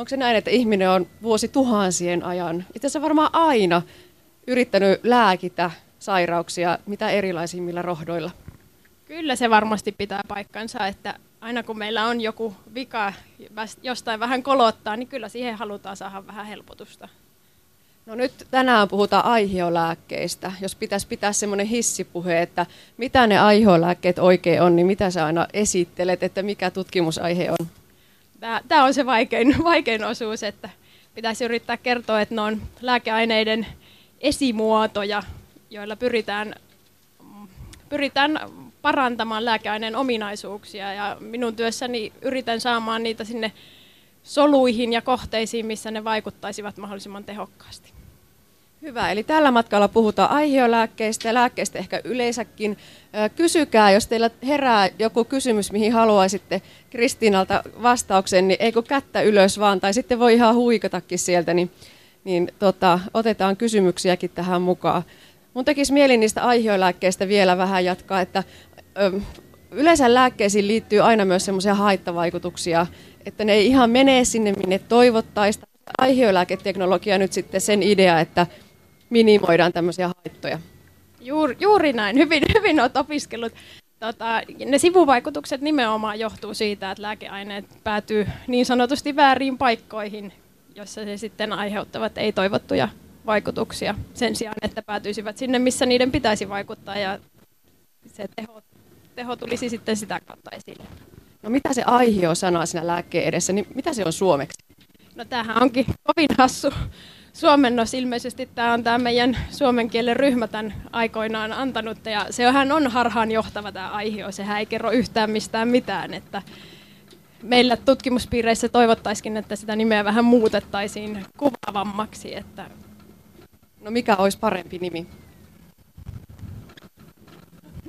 Onko se näin, että ihminen on vuosi tuhansien ajan, itse asiassa varmaan aina, yrittänyt lääkitä sairauksia mitä erilaisimmilla rohdoilla? Kyllä se varmasti pitää paikkansa, että aina kun meillä on joku vika, jostain vähän kolottaa, niin kyllä siihen halutaan saada vähän helpotusta. No nyt tänään puhutaan aihiolääkkeistä. Jos pitäisi pitää semmoinen hissipuhe, että mitä ne aihiolääkkeet oikein on, niin mitä sä aina esittelet, että mikä tutkimusaihe on? Tämä on se vaikein, vaikein osuus, että pitäisi yrittää kertoa, että ne on lääkeaineiden esimuotoja, joilla pyritään, pyritään parantamaan lääkeaineen ominaisuuksia. Ja minun työssäni yritän saamaan niitä sinne soluihin ja kohteisiin, missä ne vaikuttaisivat mahdollisimman tehokkaasti. Hyvä, eli tällä matkalla puhutaan aiheolääkkeistä ja lääkkeistä ehkä yleensäkin. Kysykää, jos teillä herää joku kysymys, mihin haluaisitte Kristiinalta vastauksen, niin eikö kättä ylös vaan, tai sitten voi ihan huikatakin sieltä, niin, niin tota, otetaan kysymyksiäkin tähän mukaan. Mun tekisi mieli niistä aiheolääkkeistä vielä vähän jatkaa, että ö, yleensä lääkkeisiin liittyy aina myös semmoisia haittavaikutuksia, että ne ei ihan mene sinne, minne toivottaisiin. Aiheolääketeknologia nyt sitten sen idea, että minimoidaan tämmöisiä haittoja. Juuri, juuri näin, hyvin, hyvin olet opiskellut. Tota, ne sivuvaikutukset nimenomaan johtuu siitä, että lääkeaineet päätyy niin sanotusti väärin paikkoihin, jossa se sitten aiheuttavat ei-toivottuja vaikutuksia sen sijaan, että päätyisivät sinne, missä niiden pitäisi vaikuttaa ja se teho, teho tulisi sitten sitä kautta esille. No mitä se aihio sanoo siinä lääkkeen edessä, niin mitä se on suomeksi? No tämähän onkin kovin hassu suomennos. Ilmeisesti tämä on tämä meidän suomen kielen ryhmä tämän aikoinaan antanut ja sehän on harhaan johtava tämä aihio. Sehän ei kerro yhtään mistään mitään, että meillä tutkimuspiireissä toivottaisikin, että sitä nimeä vähän muutettaisiin kuvaavammaksi. Että... No mikä olisi parempi nimi?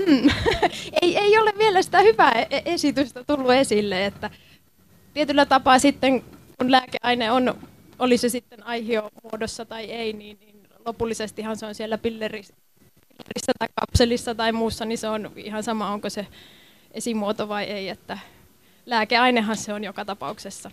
Hmm. ei, ei ole vielä sitä hyvää e-, esitystä tullut esille, että tietyllä tapaa sitten kun lääkeaine on, oli se sitten aihiomuodossa tai ei, niin, niin lopullisestihan se on siellä pillerissä, pillerissä tai kapselissa tai muussa, niin se on ihan sama, onko se esimuoto vai ei, että lääkeainehan se on joka tapauksessa.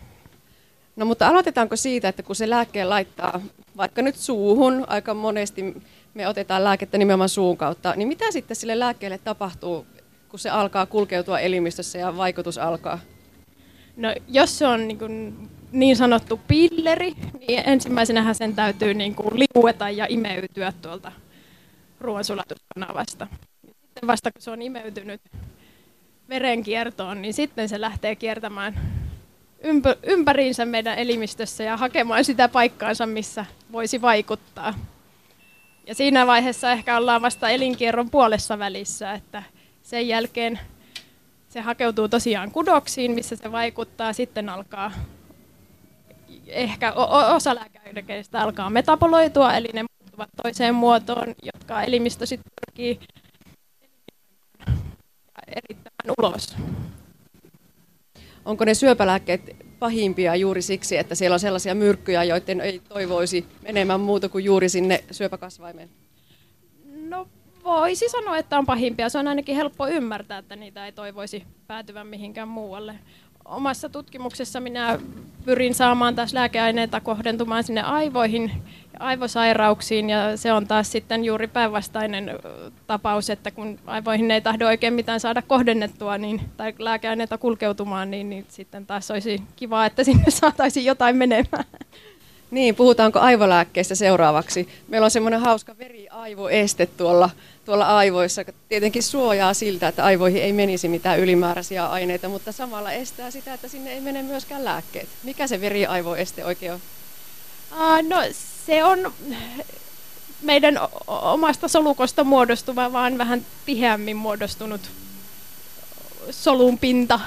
No mutta aloitetaanko siitä, että kun se lääkkeen laittaa vaikka nyt suuhun, aika monesti me otetaan lääkettä nimenomaan suun kautta, niin mitä sitten sille lääkkeelle tapahtuu, kun se alkaa kulkeutua elimistössä ja vaikutus alkaa? No jos se on niin, kuin niin sanottu pilleri, niin ensimmäisenä sen täytyy niin kuin liueta ja imeytyä tuolta ruoansulatuskanavasta. Sitten vasta kun se on imeytynyt verenkiertoon, niin sitten se lähtee kiertämään ympäriinsä meidän elimistössä ja hakemaan sitä paikkaansa, missä voisi vaikuttaa. Ja siinä vaiheessa ehkä ollaan vasta elinkierron puolessa välissä, että sen jälkeen se hakeutuu tosiaan kudoksiin, missä se vaikuttaa. Sitten alkaa ehkä osa lääkäidekeistä alkaa metaboloitua, eli ne muuttuvat toiseen muotoon, jotka elimistö sitten pyrkii erittämään ulos. Onko ne syöpälääkkeet pahimpia juuri siksi, että siellä on sellaisia myrkkyjä, joiden ei toivoisi menemään muuta kuin juuri sinne syöpäkasvaimeen? No voisi sanoa, että on pahimpia. Se on ainakin helppo ymmärtää, että niitä ei toivoisi päätyvän mihinkään muualle. Omassa tutkimuksessa minä pyrin saamaan taas lääkeaineita kohdentumaan sinne aivoihin ja aivosairauksiin ja se on taas sitten juuri päinvastainen tapaus, että kun aivoihin ei tahdo oikein mitään saada kohdennettua niin, tai lääkeaineita kulkeutumaan, niin, niin sitten taas olisi kiva, että sinne saataisiin jotain menemään. Niin, puhutaanko aivolääkkeistä seuraavaksi? Meillä on semmoinen hauska veriaivoeste tuolla, tuolla aivoissa. Tietenkin suojaa siltä, että aivoihin ei menisi mitään ylimääräisiä aineita, mutta samalla estää sitä, että sinne ei mene myöskään lääkkeet. Mikä se veriaivoeste oikein on? Uh, no se on meidän omasta solukosta muodostuva, vaan vähän tiheämmin muodostunut solun pinta,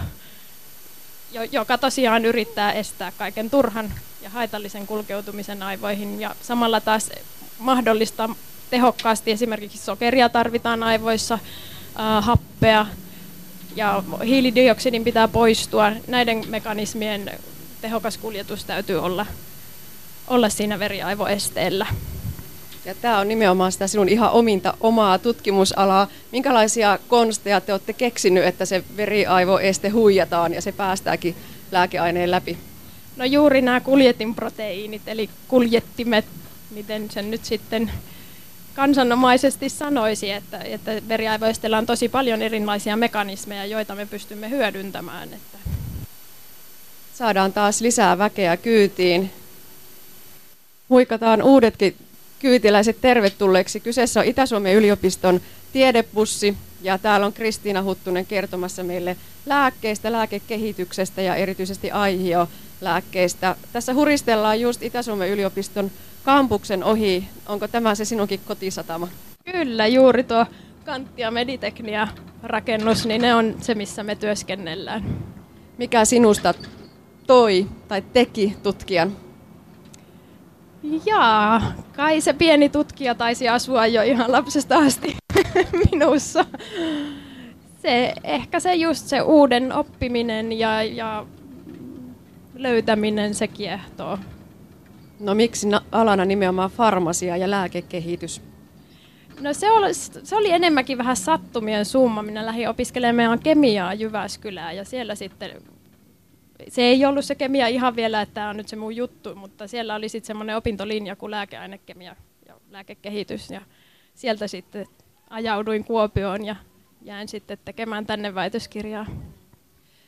joka tosiaan yrittää estää kaiken turhan ja haitallisen kulkeutumisen aivoihin ja samalla taas mahdollistaa tehokkaasti esimerkiksi sokeria tarvitaan aivoissa, äh, happea ja hiilidioksidin pitää poistua. Näiden mekanismien tehokas kuljetus täytyy olla, olla siinä veriaivoesteellä. Ja tämä on nimenomaan sitä sinun ihan ominta omaa tutkimusalaa. Minkälaisia konsteja te olette keksinyt, että se veriaivoeste huijataan ja se päästääkin lääkeaineen läpi? No juuri nämä kuljetinproteiinit, eli kuljettimet, miten sen nyt sitten kansanomaisesti sanoisi, että, että veriaivoistella on tosi paljon erilaisia mekanismeja, joita me pystymme hyödyntämään. Että. Saadaan taas lisää väkeä kyytiin. Huikataan uudetkin kyytiläiset tervetulleeksi. Kyseessä on Itä-Suomen yliopiston tiedebussi ja täällä on Kristiina Huttunen kertomassa meille lääkkeistä, lääkekehityksestä ja erityisesti aihio-lääkkeistä. Tässä huristellaan just Itä-Suomen yliopiston kampuksen ohi. Onko tämä se sinunkin kotisatama? Kyllä, juuri tuo Kantti ja Mediteknia rakennus, niin ne on se, missä me työskennellään. Mikä sinusta toi tai teki tutkijan? Jaa, kai se pieni tutkija taisi asua jo ihan lapsesta asti minussa. Se, ehkä se just se uuden oppiminen ja, ja löytäminen, se kiehtoo. No miksi alana nimenomaan farmasia ja lääkekehitys? No se oli, se oli enemmänkin vähän sattumien summa. Minä lähdin opiskelemaan kemiaa Jyväskylään ja siellä sitten se ei ollut se kemia ihan vielä, että tämä on nyt se mun juttu, mutta siellä oli sitten semmoinen opintolinja kuin lääkeainekemia ja lääkekehitys. Ja sieltä sitten ajauduin Kuopioon ja jäin sitten tekemään tänne väitöskirjaa.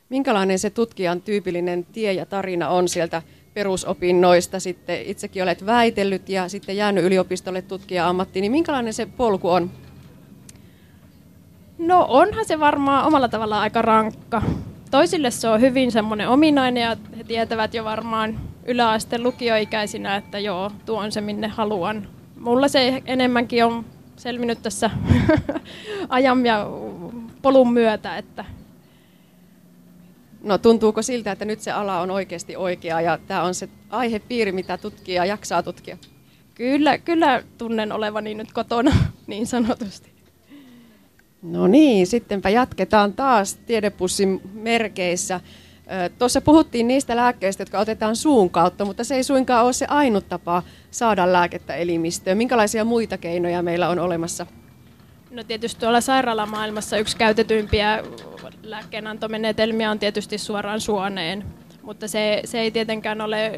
Minkälainen se tutkijan tyypillinen tie ja tarina on sieltä perusopinnoista? Sitten itsekin olet väitellyt ja sitten jäänyt yliopistolle tutkija-ammattiin, niin minkälainen se polku on? No onhan se varmaan omalla tavallaan aika rankka toisille se on hyvin semmoinen ominainen ja he tietävät jo varmaan yläasteen lukioikäisinä, että joo, tuo on se minne haluan. Mulla se enemmänkin on selvinnyt tässä ajan ja polun myötä, että No tuntuuko siltä, että nyt se ala on oikeasti oikea ja tämä on se aihepiiri, mitä tutkija jaksaa tutkia? Kyllä, kyllä tunnen olevani nyt kotona niin sanotusti. No niin, sittenpä jatketaan taas tiedepussin merkeissä. Tuossa puhuttiin niistä lääkkeistä, jotka otetaan suun kautta, mutta se ei suinkaan ole se ainut tapa saada lääkettä elimistöön. Minkälaisia muita keinoja meillä on olemassa? No tietysti tuolla sairaalamaailmassa yksi käytetyimpiä lääkkeenantomenetelmiä on tietysti suoraan suoneen, mutta se, se ei tietenkään ole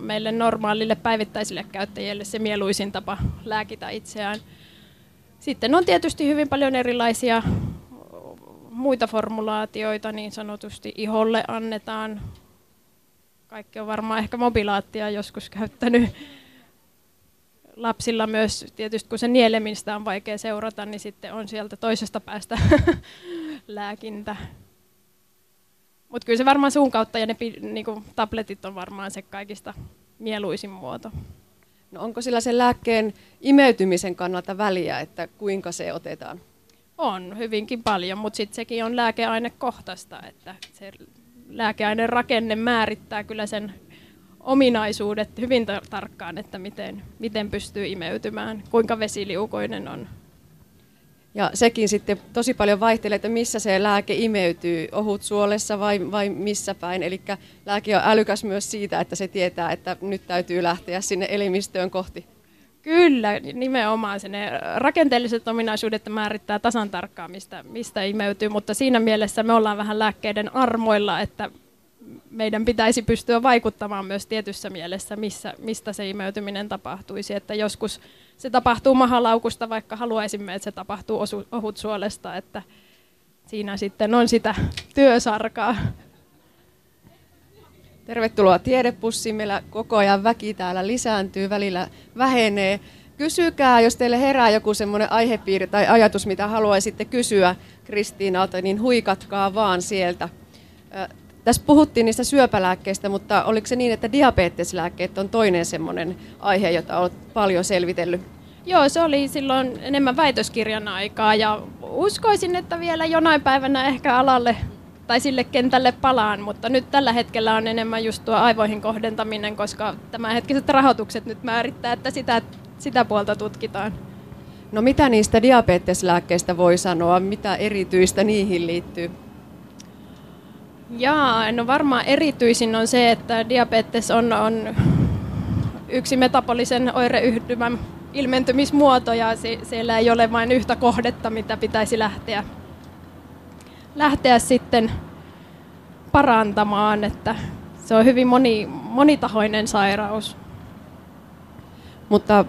meille normaalille päivittäisille käyttäjille se mieluisin tapa lääkitä itseään. Sitten on tietysti hyvin paljon erilaisia muita formulaatioita, niin sanotusti iholle annetaan. Kaikki on varmaan ehkä mobilaattia joskus käyttänyt. Lapsilla myös, tietysti kun se nielemistä on vaikea seurata, niin sitten on sieltä toisesta päästä lääkintä. Mutta kyllä se varmaan suun kautta ja ne niinku, tabletit on varmaan se kaikista mieluisin muoto. No onko sillä sen lääkkeen imeytymisen kannalta väliä, että kuinka se otetaan? On hyvinkin paljon, mutta sitten sekin on lääkeainekohtaista, että se lääkeaineen rakenne määrittää kyllä sen ominaisuudet hyvin tarkkaan, että miten, miten pystyy imeytymään, kuinka vesiliukoinen on ja sekin sitten tosi paljon vaihtelee, että missä se lääke imeytyy, ohutsuolessa vai, vai missä päin. Eli lääke on älykäs myös siitä, että se tietää, että nyt täytyy lähteä sinne elimistöön kohti. Kyllä, nimenomaan. Ne rakenteelliset ominaisuudet määrittää tasan tarkkaan, mistä, mistä imeytyy, mutta siinä mielessä me ollaan vähän lääkkeiden armoilla, että meidän pitäisi pystyä vaikuttamaan myös tietyssä mielessä, missä, mistä se imeytyminen tapahtuisi. Että joskus se tapahtuu mahalaukusta, vaikka haluaisimme, että se tapahtuu osu, ohutsuolesta, että siinä sitten on sitä työsarkaa. Tervetuloa Tiedepussiin. Meillä koko ajan väki täällä lisääntyy, välillä vähenee. Kysykää, jos teille herää joku semmoinen aihepiiri tai ajatus, mitä haluaisitte kysyä Kristiinalta, niin huikatkaa vaan sieltä. Tässä puhuttiin niistä syöpälääkkeistä, mutta oliko se niin, että diabeteslääkkeet on toinen semmoinen aihe, jota olet paljon selvitellyt? Joo, se oli silloin enemmän väitöskirjan aikaa ja uskoisin, että vielä jonain päivänä ehkä alalle tai sille kentälle palaan, mutta nyt tällä hetkellä on enemmän just tuo aivoihin kohdentaminen, koska tämänhetkiset rahoitukset nyt määrittää, että sitä, sitä puolta tutkitaan. No mitä niistä diabeteslääkkeistä voi sanoa? Mitä erityistä niihin liittyy? Jaa, no varmaan erityisin on se, että diabetes on, on yksi metabolisen oireyhtymän ilmentymismuoto ja se, siellä ei ole vain yhtä kohdetta, mitä pitäisi lähteä, lähteä sitten parantamaan, että se on hyvin moni, monitahoinen sairaus. Mutta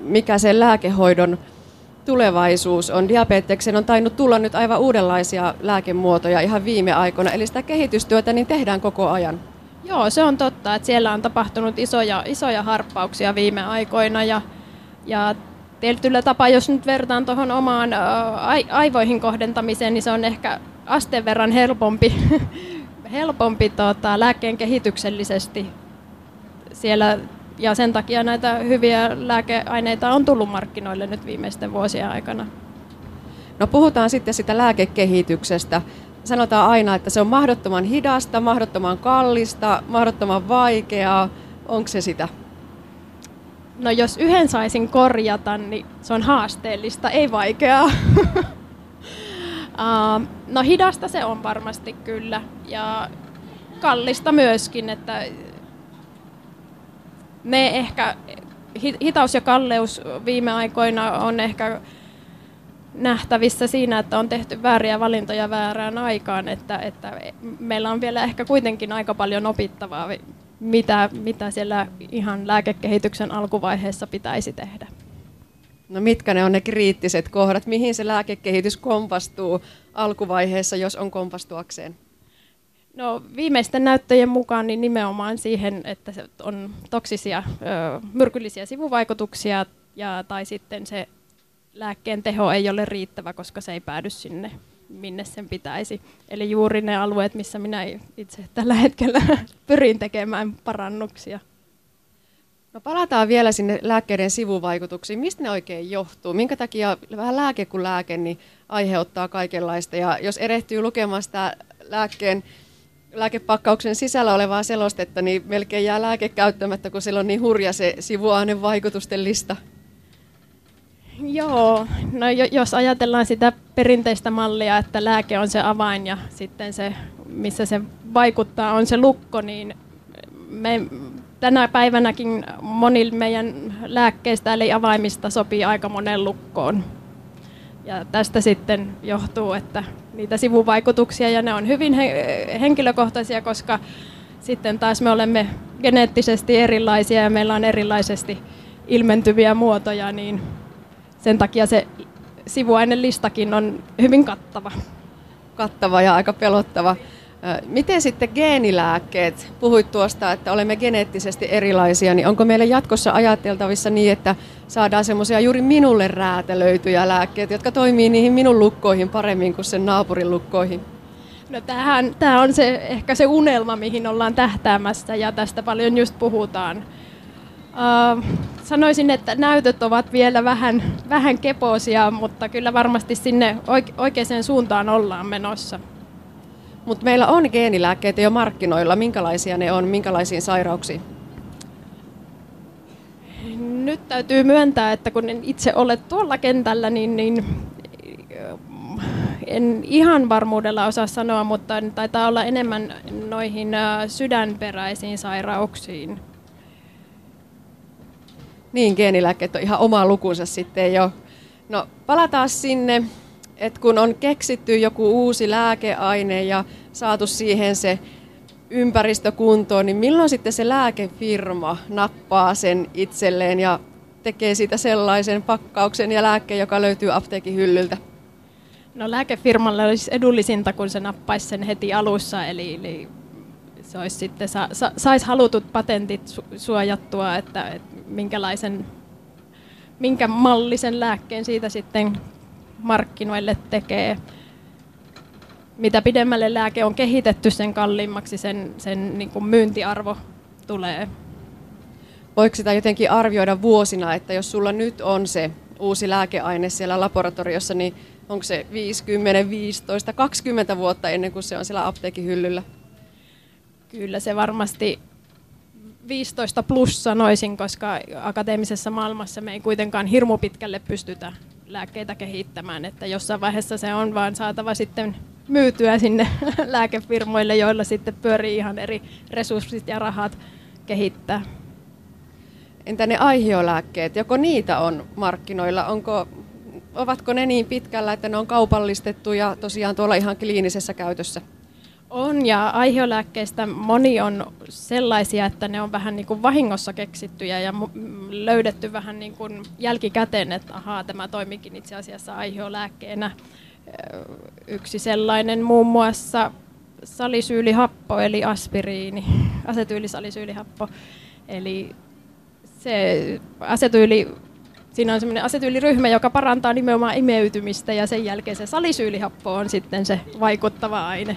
mikä se lääkehoidon tulevaisuus on? Diabeteksen on tainnut tulla nyt aivan uudenlaisia lääkemuotoja ihan viime aikoina, eli sitä kehitystyötä niin tehdään koko ajan. Joo, se on totta, että siellä on tapahtunut isoja, isoja harppauksia viime aikoina ja, ja tietyllä tapaa, jos nyt vertaan tuohon omaan aivoihin kohdentamiseen, niin se on ehkä asteen verran helpompi, helpompi tota, lääkkeen kehityksellisesti siellä ja sen takia näitä hyviä lääkeaineita on tullut markkinoille nyt viimeisten vuosien aikana. No puhutaan sitten sitä lääkekehityksestä. Sanotaan aina, että se on mahdottoman hidasta, mahdottoman kallista, mahdottoman vaikeaa. Onko se sitä? No jos yhden saisin korjata, niin se on haasteellista, ei vaikeaa. no hidasta se on varmasti kyllä ja kallista myöskin, että me ehkä, hitaus ja kalleus viime aikoina on ehkä nähtävissä siinä, että on tehty vääriä valintoja väärään aikaan, että, että meillä on vielä ehkä kuitenkin aika paljon opittavaa, mitä, mitä siellä ihan lääkekehityksen alkuvaiheessa pitäisi tehdä. No mitkä ne on ne kriittiset kohdat, mihin se lääkekehitys kompastuu alkuvaiheessa, jos on kompastuakseen? No viimeisten näyttöjen mukaan niin nimenomaan siihen, että se on toksisia, myrkyllisiä sivuvaikutuksia ja, tai sitten se lääkkeen teho ei ole riittävä, koska se ei päädy sinne, minne sen pitäisi. Eli juuri ne alueet, missä minä itse tällä hetkellä pyrin tekemään parannuksia. No palataan vielä sinne lääkkeiden sivuvaikutuksiin. Mistä ne oikein johtuu? Minkä takia vähän lääke kuin lääke niin aiheuttaa kaikenlaista? Ja jos erehtyy lukemaan sitä lääkkeen lääkepakkauksen sisällä olevaa selostetta, niin melkein jää lääke käyttämättä, kun siellä on niin hurja se sivuainen vaikutusten lista. Joo, no jos ajatellaan sitä perinteistä mallia, että lääke on se avain ja sitten se, missä se vaikuttaa, on se lukko, niin me tänä päivänäkin monilla meidän lääkkeistä eli avaimista sopii aika monen lukkoon. Ja tästä sitten johtuu, että niitä sivuvaikutuksia ja ne on hyvin he- henkilökohtaisia, koska sitten taas me olemme geneettisesti erilaisia ja meillä on erilaisesti ilmentyviä muotoja, niin sen takia se sivuainelistakin on hyvin kattava. Kattava ja aika pelottava. Miten sitten geenilääkkeet? Puhuit tuosta, että olemme geneettisesti erilaisia, niin onko meille jatkossa ajateltavissa niin, että saadaan semmoisia juuri minulle räätälöityjä lääkkeitä, jotka toimii niihin minun lukkoihin paremmin kuin sen naapurin lukkoihin? No tämähän, tämä on se, ehkä se unelma, mihin ollaan tähtäämässä ja tästä paljon just puhutaan. Uh, sanoisin, että näytöt ovat vielä vähän, vähän keposia, mutta kyllä varmasti sinne oikeaan suuntaan ollaan menossa. Mutta meillä on geenilääkkeitä jo markkinoilla. Minkälaisia ne on, minkälaisiin sairauksiin? Nyt täytyy myöntää, että kun en itse ole tuolla kentällä, niin, niin en ihan varmuudella osaa sanoa, mutta taitaa olla enemmän noihin sydänperäisiin sairauksiin. Niin, geenilääkkeet on ihan oma lukunsa sitten jo. No, palataan sinne että kun on keksitty joku uusi lääkeaine ja saatu siihen se ympäristö kuntoon, niin milloin sitten se lääkefirma nappaa sen itselleen ja tekee siitä sellaisen pakkauksen ja lääkkeen, joka löytyy apteekin hyllyltä? No lääkefirmalle olisi edullisinta, kun se nappaisi sen heti alussa, eli, eli se olisi sitten, sa, sa, saisi halutut patentit su, suojattua, että, että minkälaisen, minkä mallisen lääkkeen siitä sitten markkinoille tekee. Mitä pidemmälle lääke on kehitetty, sen kalliimmaksi sen, sen niin kuin myyntiarvo tulee. Voiko sitä jotenkin arvioida vuosina, että jos sulla nyt on se uusi lääkeaine siellä laboratoriossa, niin onko se 50, 15, 20 vuotta ennen kuin se on siellä apteekin hyllyllä? Kyllä se varmasti 15 plus sanoisin, koska akateemisessa maailmassa me ei kuitenkaan hirmu pitkälle pystytä lääkkeitä kehittämään, että jossain vaiheessa se on vaan saatava sitten myytyä sinne lääkefirmoille, joilla sitten pyörii ihan eri resurssit ja rahat kehittää. Entä ne aihiolääkkeet, joko niitä on markkinoilla? Onko, ovatko ne niin pitkällä, että ne on kaupallistettu ja tosiaan tuolla ihan kliinisessä käytössä? On, ja aiheolääkkeistä moni on sellaisia, että ne on vähän niin kuin vahingossa keksittyjä ja löydetty vähän niin kuin jälkikäteen, että ahaa, tämä toimikin itse asiassa aiheolääkkeenä. Yksi sellainen muun muassa salisyylihappo, eli aspiriini, asetyylisalisyylihappo. Eli se asetyyli, siinä on semmoinen asetyyliryhmä, joka parantaa nimenomaan imeytymistä ja sen jälkeen se salisyylihappo on sitten se vaikuttava aine.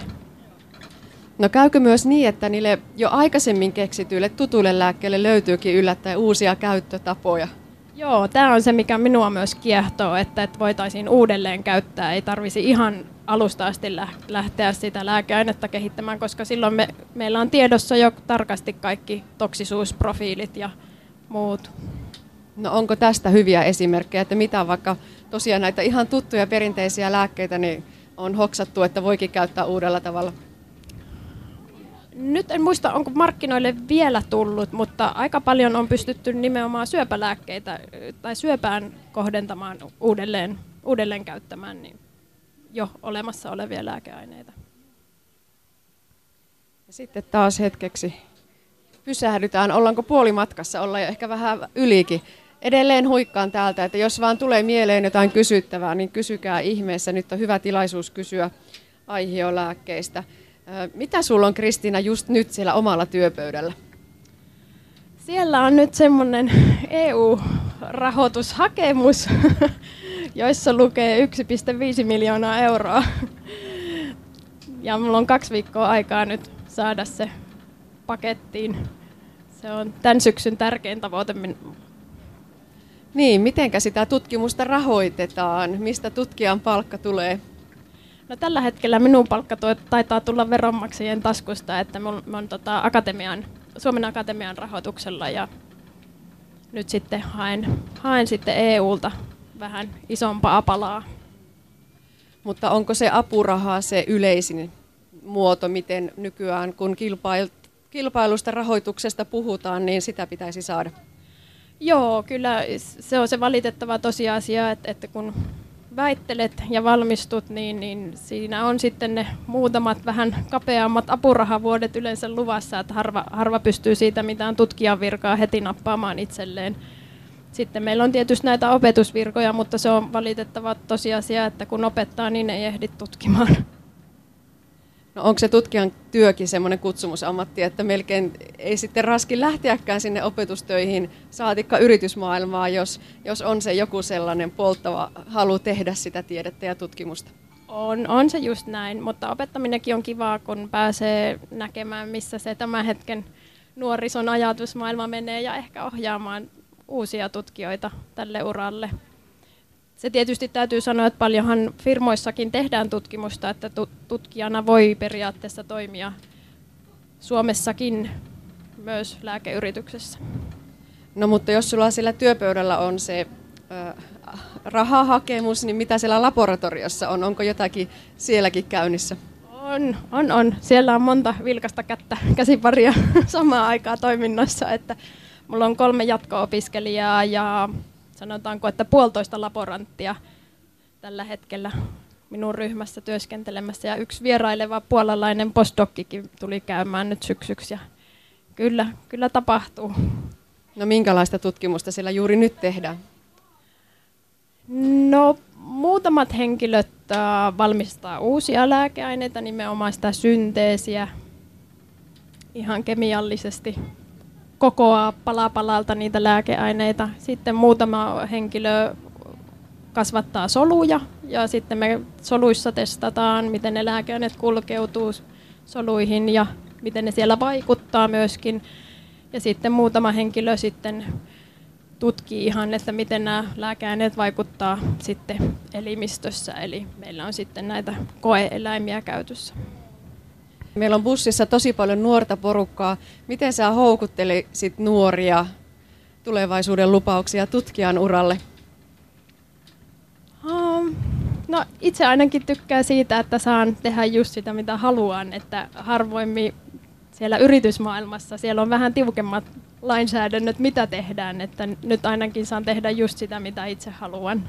No käykö myös niin, että niille jo aikaisemmin keksityille tutuille lääkkeille löytyykin yllättäen uusia käyttötapoja? Joo, tämä on se, mikä minua myös kiehtoo, että, että voitaisiin uudelleen käyttää. Ei tarvisi ihan alusta asti lähteä sitä lääkeainetta kehittämään, koska silloin me, meillä on tiedossa jo tarkasti kaikki toksisuusprofiilit ja muut. No onko tästä hyviä esimerkkejä, että mitä vaikka tosiaan näitä ihan tuttuja perinteisiä lääkkeitä niin on hoksattu, että voikin käyttää uudella tavalla? Nyt en muista, onko markkinoille vielä tullut, mutta aika paljon on pystytty nimenomaan syöpälääkkeitä tai syöpään kohdentamaan uudelleen, uudelleen käyttämään niin jo olemassa olevia lääkeaineita. Ja sitten taas hetkeksi pysähdytään. Ollaanko puolimatkassa? Ollaan jo ehkä vähän ylikin. Edelleen huikkaan täältä, että jos vaan tulee mieleen jotain kysyttävää, niin kysykää ihmeessä. Nyt on hyvä tilaisuus kysyä aiheolääkkeistä. Mitä sulla on Kristiina just nyt siellä omalla työpöydällä? Siellä on nyt semmoinen EU-rahoitushakemus, joissa lukee 1,5 miljoonaa euroa. Ja mulla on kaksi viikkoa aikaa nyt saada se pakettiin. Se on tämän syksyn tärkein tavoite. Niin, mitenkä sitä tutkimusta rahoitetaan? Mistä tutkijan palkka tulee? No tällä hetkellä minun palkka taitaa tulla veronmaksajien taskusta, että mä on tota, akatemian, Suomen Akatemian rahoituksella ja nyt sitten haen, haen sitten EUlta vähän isompaa palaa. Mutta onko se apuraha se yleisin muoto, miten nykyään kun kilpailusta rahoituksesta puhutaan, niin sitä pitäisi saada? Joo, kyllä se on se valitettava tosiasia, että, että kun väittelet ja valmistut, niin, niin siinä on sitten ne muutamat vähän kapeammat apurahavuodet yleensä luvassa, että harva, harva pystyy siitä mitään tutkijan virkaa heti nappaamaan itselleen. Sitten meillä on tietysti näitä opetusvirkoja, mutta se on valitettava tosiasia, että kun opettaa, niin ei ehdi tutkimaan. No onko se tutkijan työkin semmoinen kutsumusammatti, että melkein ei sitten raski lähteäkään sinne opetustöihin, saatikka yritysmaailmaa, jos, jos on se joku sellainen polttava halu tehdä sitä tiedettä ja tutkimusta? On, on se just näin, mutta opettaminenkin on kivaa, kun pääsee näkemään, missä se tämän hetken nuorison ajatusmaailma menee ja ehkä ohjaamaan uusia tutkijoita tälle uralle. Se tietysti täytyy sanoa, että paljonhan firmoissakin tehdään tutkimusta, että tutkijana voi periaatteessa toimia Suomessakin myös lääkeyrityksessä. No mutta jos sulla sillä työpöydällä on se äh, rahahakemus, niin mitä siellä laboratoriossa on? Onko jotakin sielläkin käynnissä? On, on, on. Siellä on monta vilkasta kättä, käsiparia samaan aikaan toiminnassa. Että mulla on kolme jatko-opiskelijaa ja sanotaanko, että puolitoista laboranttia tällä hetkellä minun ryhmässä työskentelemässä ja yksi vieraileva puolalainen postdokkikin tuli käymään nyt syksyksi ja kyllä, kyllä tapahtuu. No minkälaista tutkimusta siellä juuri nyt tehdään? No muutamat henkilöt äh, valmistaa uusia lääkeaineita, nimenomaan sitä synteesiä ihan kemiallisesti kokoaa palapalalta niitä lääkeaineita. Sitten muutama henkilö kasvattaa soluja ja sitten me soluissa testataan, miten ne lääkeaineet kulkeutuu soluihin ja miten ne siellä vaikuttaa myöskin. Ja sitten muutama henkilö sitten tutkii ihan, että miten nämä lääkeaineet vaikuttaa sitten elimistössä. Eli meillä on sitten näitä koeeläimiä käytössä. Meillä on bussissa tosi paljon nuorta porukkaa. Miten sä houkuttelisit nuoria tulevaisuuden lupauksia tutkijan uralle? Um, no itse ainakin tykkään siitä, että saan tehdä just sitä, mitä haluan. Että harvoimmin siellä yritysmaailmassa, siellä on vähän tiukemmat lainsäädännöt, mitä tehdään. Että nyt ainakin saan tehdä just sitä, mitä itse haluan.